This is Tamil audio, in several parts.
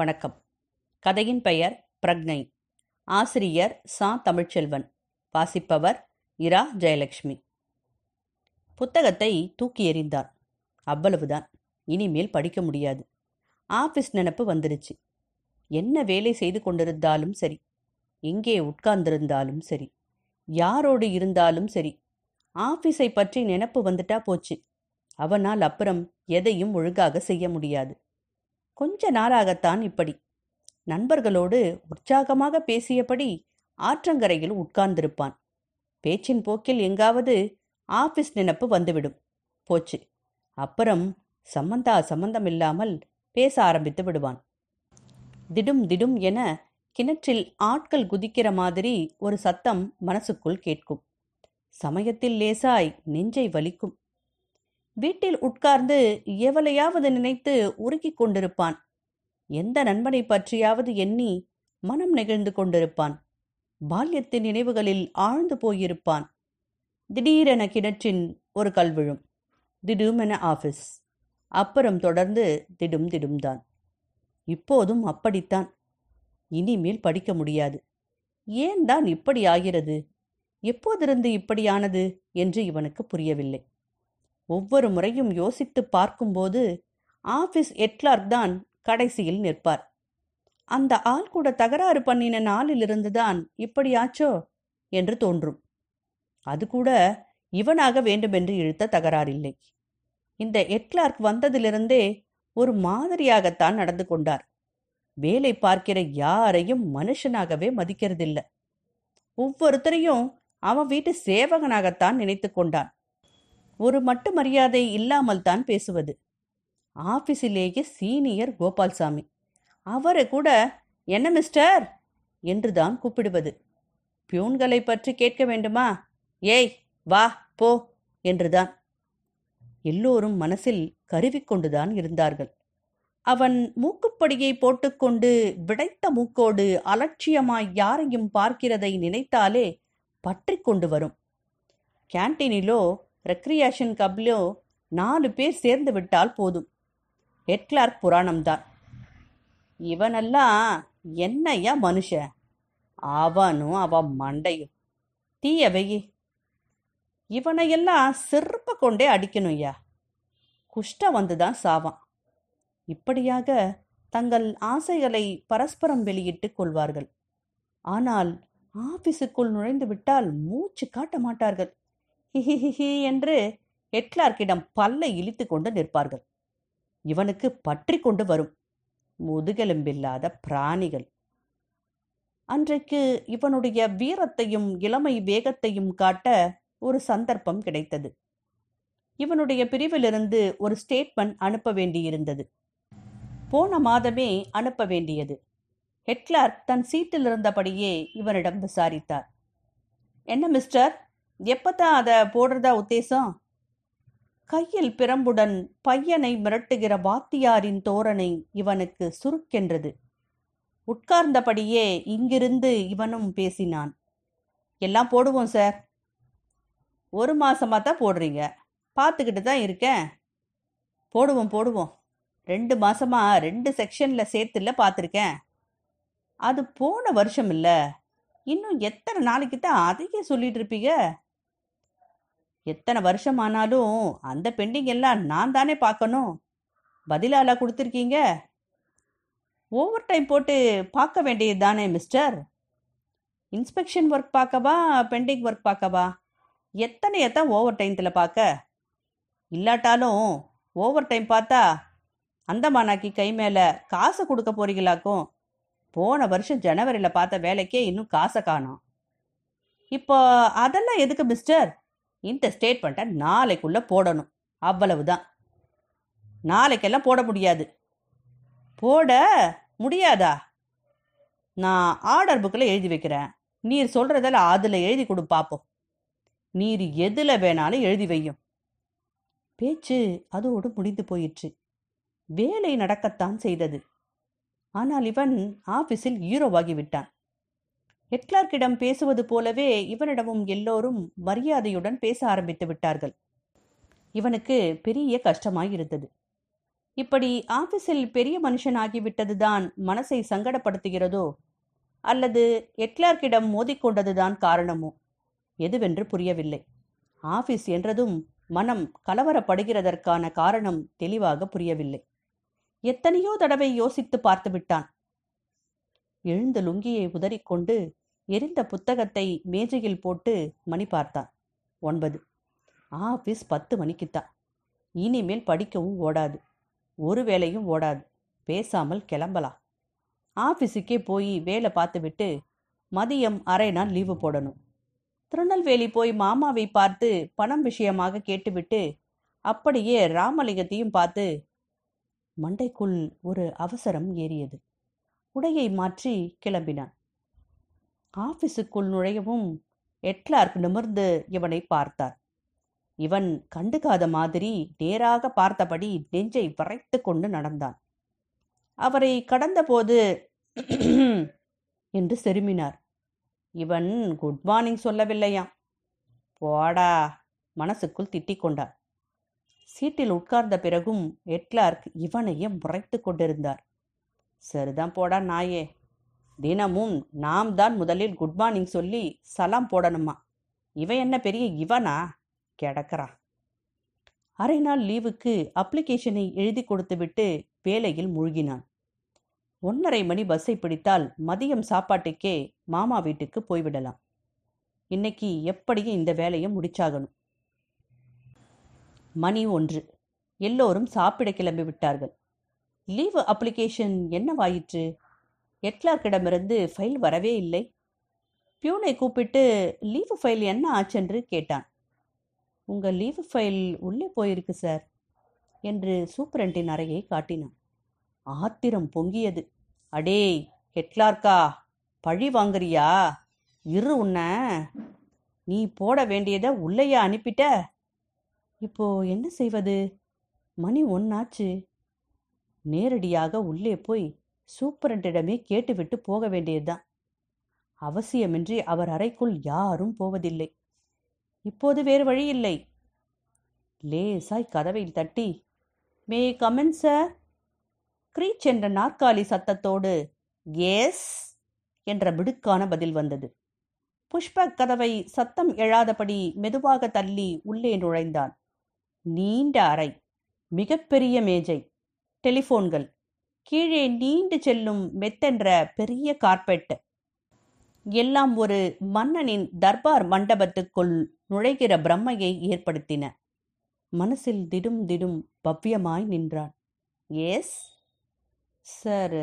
வணக்கம். கதையின் பெயர் பிரக்ஞை ஆசிரியர் சா. தமிழ்ச்செல்வன். வாசிப்பவர் இரா. ஜெயலட்சுமி. புத்தகத்தை தூக்கி எறிந்தார். அவ்வளவுதான். இனிமேல் படிக்க முடியாது. ஆபீஸ் நினப்பு வந்துருச்சு. என்ன வேலை செய்து கொண்டிருந்தாலும் சரி. எங்கே உட்கார்ந்திருந்தாலும் சரி. யாரோடு இருந்தாலும் சரி. ஆபீஸை பற்றி நினப்பு வந்துட்டா போச்சு. அவனால் அப்புறம் எதையும் ஒழுங்காக செய்ய முடியாது. கொஞ்ச நாளாகத்தான் இப்படி. நண்பர்களோடு உற்சாகமாக பேசியபடி ஆற்றங்கரையில் உட்கார்ந்திருப்பான். பேச்சின் போக்கில் எங்காவது ஆபீஸ் நினப்பு வந்துவிடும். போச்சு. அப்புறம் சம்பந்தா சம்பந்தமில்லாமல் பேச ஆரம்பித்து விடுவான். திடும் திடும் என கிணற்றில் ஆட்கள் குதிக்கிற மாதிரி ஒரு சத்தம் மனசுக்குள் கேட்கும். சமயத்தில் லேசாய் நெஞ்சை வலிக்கும். வீட்டில் உட்கார்ந்து எவளையாவது நினைத்து உருகிக் கொண்டிருப்பான். எந்த நண்பனை பற்றியாவது எண்ணி மனம் நெகிழ்ந்து கொண்டிருப்பான். பால்யத்தின் நினைவுகளில் ஆழ்ந்து போயிருப்பான். திடீரென கிணற்றின் ஒரு கல் விழும். திடுமென ஆபீஸ் அப்புறம் தொடர்ந்து திடும் திடும்தான். இப்போதும் அப்படித்தான். இனிமேல் படிக்க முடியாது. ஏன் தான் இப்படி ஆகிறது? எப்போதிருந்து இப்படியானது? என்று இவனுக்கு புரியவில்லை. ஒவ்வொரு முறையும் யோசித்து பார்க்கும்போது ஆபீஸ் எட்லார்க் தான் கடைசியில் நிற்பார். அந்த ஆள் கூட தகராறு பண்ணின நாளிலிருந்துதான் இப்படியாச்சோ என்று தோன்றும். அது கூட இவனாக வேண்டுமென்று இழுத்த தகராறில்லை. இந்த எட்லார்க் வந்ததிலிருந்தே ஒரு மாதிரியாகத்தான் நடந்து கொண்டார். வேலை பார்க்கிற யாரையும் மனுஷனாகவே மதிக்கிறதில்ல. ஒவ்வொருத்தரையும் அவன் வீட்டு சேவகனாகத்தான் நினைத்து கொண்டான். ஒரு மட்டு மரியாதை இல்லாமல் தான் பேசுவது. ஆபீஸிலேயே சீனியர் கோபால்சாமி. அவரை கூட என்ன மிஸ்டர்? என்று தான் கூப்பிடுவது. பியூன்களை பற்றி கேட்க வேண்டுமா? ஏய் வா போ என்றுதான் எல்லோரும் மனசில் கருவிக்கொண்டுதான் இருந்தார்கள். அவன் மூக்குப்படியை போட்டுக்கொண்டு விடைத்த மூக்கோடு அலட்சியமாய் யாரையும் பார்க்கிறதை நினைத்தாலே பற்றி கொண்டு வரும். கேன்டீனிலோ ரெக்ரியேஷன் கப்லோ நாலு பேர் சேர்ந்து விட்டால் போதும். ஹெட்லார்க் புராணம்தான். இவனெல்லாம் என்னையா மனுஷன் அவனும் அவன் மண்டையும். தீயவையே இவனையெல்லாம் சிற்ப கொண்டே அடிக்கணும்யா. குஷ்டம் வந்துதான் சாவான். இப்படியாக தங்கள் ஆசைகளை பரஸ்பரம் வெளியிட்டுக் கொள்வார்கள். ஆனால் ஆபீஸுக்குள் நுழைந்து விட்டால் மூச்சு காட்ட மாட்டார்கள். ஹிஹிஹிஹி என்று ஹெட்லார்க்கிடம் பல்லை இழித்து கொண்டு நிற்பார்கள். இவனுக்கு பற்றி கொண்டு வரும் முதுகெலும்பில்லாத பிராணிகள். அன்றைக்கு இவனுடைய வீரத்தையும் இளமை வேகத்தையும் காட்ட ஒரு சந்தர்ப்பம் கிடைத்தது. இவனுடைய பிரிவிலிருந்து ஒரு ஸ்டேட்மெண்ட் அனுப்ப வேண்டியிருந்தது. போன மாதமே அனுப்ப வேண்டியது. ஹெட்லார்க் தன் சீட்டில் இருந்தபடியே இவனிடம் விசாரித்தார். என்ன மிஸ்டர்? எப்பதான் அதை போடுறதா உத்தேசம்? கையில் பிரம்புடன் பையனை மிரட்டுகிற வாத்தியாரின் தோரணை இவனுக்கு சுருக்கென்றது. உட்கார்ந்தபடியே இங்கிருந்து இவனும் பேசினான். எல்லாம் போடுவோம் சார். ஒரு மாசமாக தான் போடுறீங்க. பார்த்துக்கிட்டு தான் இருக்கேன். போடுவோம் போடுவோம். ரெண்டு மாசமாக ரெண்டு செக்ஷனில் சேர்த்துல பார்த்துருக்கேன். அது போன வருஷம் இல்லை. இன்னும் எத்தனை நாளைக்கு தான் அதையே சொல்லிட்டு இருப்பீங்க? எத்தனை வருஷம் ஆனாலும் அந்த பெண்டிங் எல்லாம் நான் தானே பார்க்கணும். பதிலாலா கொடுத்துருக்கீங்க. ஓவர் டைம் போட்டு பார்க்க வேண்டியது தானே மிஸ்டர் இன்ஸ்பெக்ஷன் ஒர்க் பார்க்கவா பெண்டிங் ஒர்க் பார்க்கவா? எத்தனையத்தான் ஓவர் டைம்த்தில் பார்க்க? இல்லாட்டாலும் ஓவர் டைம் பார்த்தா அந்தமானாக்கி கை மேலே காசை கொடுக்க போறீங்களாக்கும். போன வருஷம் ஜனவரியில் பார்த்த வேலைக்கே இன்னும் காசை காணோம். இப்போ அதெல்லாம் எதுக்கு மிஸ்டர் இந்த ஸ்டேட்மெண்ட்டை நாளைக்குள்ளே போடணும். அவ்வளவுதான். நாளைக்கெல்லாம் போட முடியாது. போட முடியாதா? நான் ஆர்டர் புக்கில் எழுதி வைக்கிறேன். நீர் சொல்கிறதில் அதில் எழுதி கொடு பார்ப்போம் நீர் எதில் வேணாலும் எழுதி வையும். பேச்சு அதோடு முடிந்து போயிற்று. வேலை நடக்கத்தான் செய்தது. ஆனால் இவன் ஆபீஸில் ஹீரோவாகி விட்டான். ஹெட்லார்க்கிடம் பேசுவது போலவே இவனிடமும் எல்லோரும் மரியாதையுடன் பேச ஆரம்பித்து விட்டார்கள். இவனுக்கு பெரிய கஷ்டமாயிருந்தது. இப்படி ஆபீஸில் பெரிய மனுஷனாகிவிட்டதுதான் மனசை சங்கடப்படுத்துகிறதோ அல்லது எட்லார்க்கிடம் மோதிக்கொண்டதுதான் காரணமோ எதுவென்று புரியவில்லை. ஆபீஸ் என்றதும் மனம் கலவரப்படுகிறதற்கான காரணம் தெளிவாக புரியவில்லை. எத்தனையோ தடவை யோசித்து பார்த்து விட்டான் எழுந்த லுங்கியை உதறிக்கொண்டு எரிந்த புத்தகத்தை மேஜையில் போட்டு மணி பார்த்தான் ஒன்பது. ஆஃபீஸ் பத்து மணிக்குத்தான். இனிமேல் படிக்கவும் ஓடாது. ஒரு வேலையும் ஓடாது. பேசாமல் கிளம்பலாம். ஆஃபீஸுக்கே போய் வேலை பார்த்துவிட்டு மதியம் அரை நாள் லீவு போடணும். திருநெல்வேலி போய் மாமாவை பார்த்து பணம் விஷயமாக கேட்டுவிட்டு அப்படியே ராமலிங்கத்தையும் பார்த்து மண்டைக்குள் ஒரு அவசரம் ஏறியது. உடையை மாற்றி கிளம்பினான். ஆபீஸுக்குள் நுழையவும் எட்லார்க் நிமிர்ந்து இவனை பார்த்தார். இவன் கண்டுகாத மாதிரி நேராக பார்த்தபடி நெஞ்சை வரைத்து கொண்டு நடந்தான். அவரை கடந்தபோது என்று செருமினார். இவன் குட் மார்னிங் சொல்லவில்லையாம் போடா மனசுக்குள் திட்டிக் கொண்டார். சீட்டில் உட்கார்ந்த பிறகும் எட்லார்க் இவனையே முறைத்து கொண்டிருந்தார். சரிதான் போடா நாயே. தினமும் நாம் தான் முதலில் குட் மார்னிங் சொல்லி சலாம் போடணுமா? இவன் என்ன பெரிய இவனா? கிடக்கிறான் அரை நாள் லீவுக்கு அப்ளிகேஷனை எழுதி கொடுத்துவிட்டு வேலையில் மூழ்கினான். ஒன்றரை மணி பஸ்ஸை பிடித்தால் மதியம் சாப்பாட்டுக்கே மாமா வீட்டுக்கு போய்விடலாம். இன்னைக்கு எப்படியும் இந்த வேலையை முடிச்சாகணும். மணி ஒன்று. எல்லோரும் சாப்பிட கிளம்பி விட்டார்கள் லீவு அப்ளிகேஷன் என்னவாயிற்று எட்லார்க்கிடமிருந்து ஃபைல் வரவே இல்லை. பியூனை கூப்பிட்டு லீவு ஃபைல் என்ன ஆச்சென்று கேட்டான். உங்கள் லீவு ஃபைல் உள்ளே போயிருக்கு சார் என்று சூப்பரண்டின் அறையை காட்டினான். ஆத்திரம் பொங்கியது. அடே ஹெட்லார்க்கா பழி வாங்குறியா? இரு உன்ன. நீ போட வேண்டியதை உள்ளேயே அனுப்பிட்ட. இப்போ என்ன செய்வது? மணி ஒன்னாச்சு. நேரடியாக உள்ளே போய் சூப்பரண்டிடமே கேட்டுவிட்டு போக வேண்டியதுதான். அவசியமின்றி அவர் அறைக்குள் யாரும் போவதில்லை. இப்போது வேறு வழி இல்லை. லேசாய் கதவை தட்டி மே கமன் சார் கிரீச் என்ற நாற்காலி சத்தத்தோடு எஸ் என்ற மிடுக்கான பதில் வந்தது. புஷ்பக் கதவை சத்தம் எழாதபடி மெதுவாக தள்ளி உள்ளே நுழைந்தான். நீண்ட அறை மிகப்பெரிய மேஜை டெலிஃபோன்கள் கீழே நீண்டு செல்லும் மெத்தென்ற பெரிய கார்பெட் எல்லாம் ஒரு மன்னனின் தர்பார் மண்டபத்துக்குள் நுழைகிற பிரம்மையை ஏற்படுத்தின. மனசில் திடும் திடும் பவ்யமாய் நின்றான். எஸ் சார்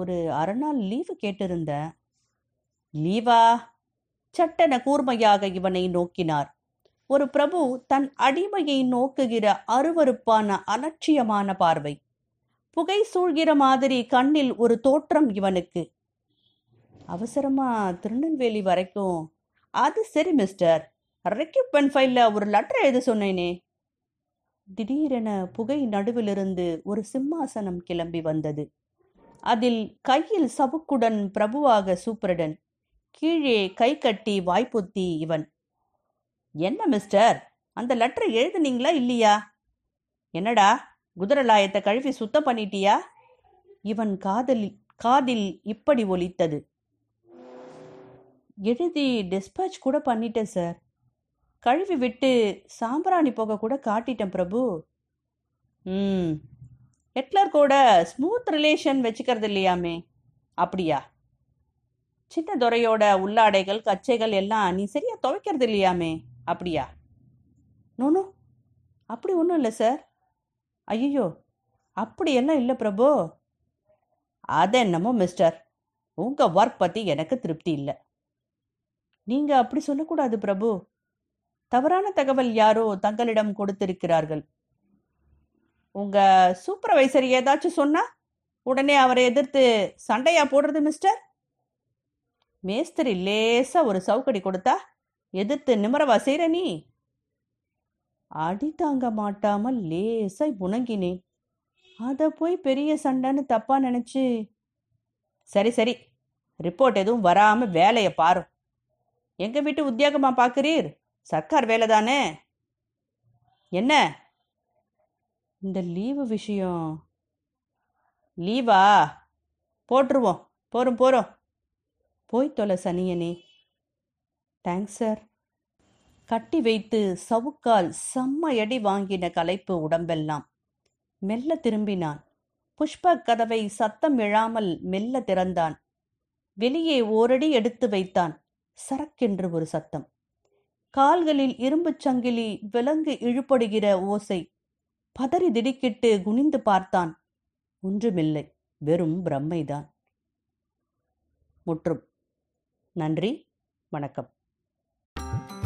ஒரு அரை நாள் லீவு கேட்டிருந்தேன் லீவா சட்டென கூர்மையாக இவனை நோக்கினார். ஒரு பிரபு தன் அடிமையை நோக்குகிற அருவருப்பான அலட்சியமான பார்வை. புகை சூழ்கிற மாதிரி கண்ணில் ஒரு தோற்றம் இவனுக்கு. அவசரமா திருநெல்வேலி வரைக்கும். அது சரி மிஸ்டர் ரெக்யூப்மெண்ட் ஃபைல்ல ஒரு லெட்டர் எழுத சொன்னேனே. திடீரென புகை நடுவிலிருந்து ஒரு சிம்மாசனம் கிளம்பி வந்தது. அதில் கையில் சவுக்குடன் பிரபுவாக சூப்பரடன் கீழே கை கட்டி வாய்ப்புத்தி இவன். என்ன மிஸ்டர் அந்த லெட்டர் எழுதுனீங்களா இல்லையா? என்னடா? குதிரலாயத்தை கழுவி சுத்தம் பண்ணிட்டியா? இவன் காதல் காதில் இப்படி ஒலித்தது. எழுதி டிஸ்பேச் கூட பண்ணிட்டேன் சார் கழுவி விட்டு சாம்பிராணி போக கூட காட்டிட்டேன் பிரபு. ம். ஹிட்லர் கூட ஸ்மூத் ரிலேஷன் வச்சுக்கிறது இல்லையாமே? அப்படியா? சின்ன துறையோட உள்ளாடைகள் கச்சைகள் எல்லாம் நீ சரியா துவைக்கிறது இல்லையாமே? அப்படியா? நோனோ அப்படி ஒன்றும் இல்லை சார் ஐயோ அப்படியெல்லாம் இல்லை பிரபு? அது என்னமோ மிஸ்டர் உங்கள் ஒர்க் பற்றி எனக்கு திருப்தி இல்லை. நீங்கள் அப்படி சொல்லக்கூடாது பிரபு. தவறான தகவல் யாரோ தங்களிடம் கொடுத்திருக்கிறார்கள். உங்கள் சூப்பர்வைசர் ஏதாச்சும் சொன்னா உடனே அவரை எதிர்த்து சண்டையா போடுறது மிஸ்டர் மேஸ்திரி லேசாக ஒரு சவுக்கடி கொடுத்தா எதிர்த்து நிமரவா செய்கிற நீ? அடி தாங்க மாட்டாமல் லேசாய் புணங்கினேன். அதை போய் பெரிய சண்டைன்னு தப்பா நினைச்சு சரி சரி ரிப்போர்ட் எதுவும் வராம வேலையை பாரு. எங்க வீட்டு உத்தியோகமா பாக்குறீர்? சர்க்கார் வேலை தானே? என்ன? இந்த லீவு விஷயம். லீவா? போட்டுருவோம். போகிறோம் போகிறோம் போய் தொலை சனியனே. தேங்க்ஸ் சார் கட்டி வைத்து சவுக்கால் செம்மையடி வாங்கின கலைப்பு உடம்பெல்லாம். மெல்ல திரும்பினான். புஷ்ப கதவை சத்தம் எழாமல் மெல்ல திறந்தான். வெளியே ஓரடி எடுத்து வைத்தான். சரக்கென்று ஒரு சத்தம். கால்களில் இரும்புச் சங்கிலி விலங்கு இழுபடுகிற ஓசை. பதறி திடுக்கிட்டு குனிந்து பார்த்தான். ஒன்றுமில்லை. வெறும் பிரம்மைதான். முற்றும். நன்றி. வணக்கம்.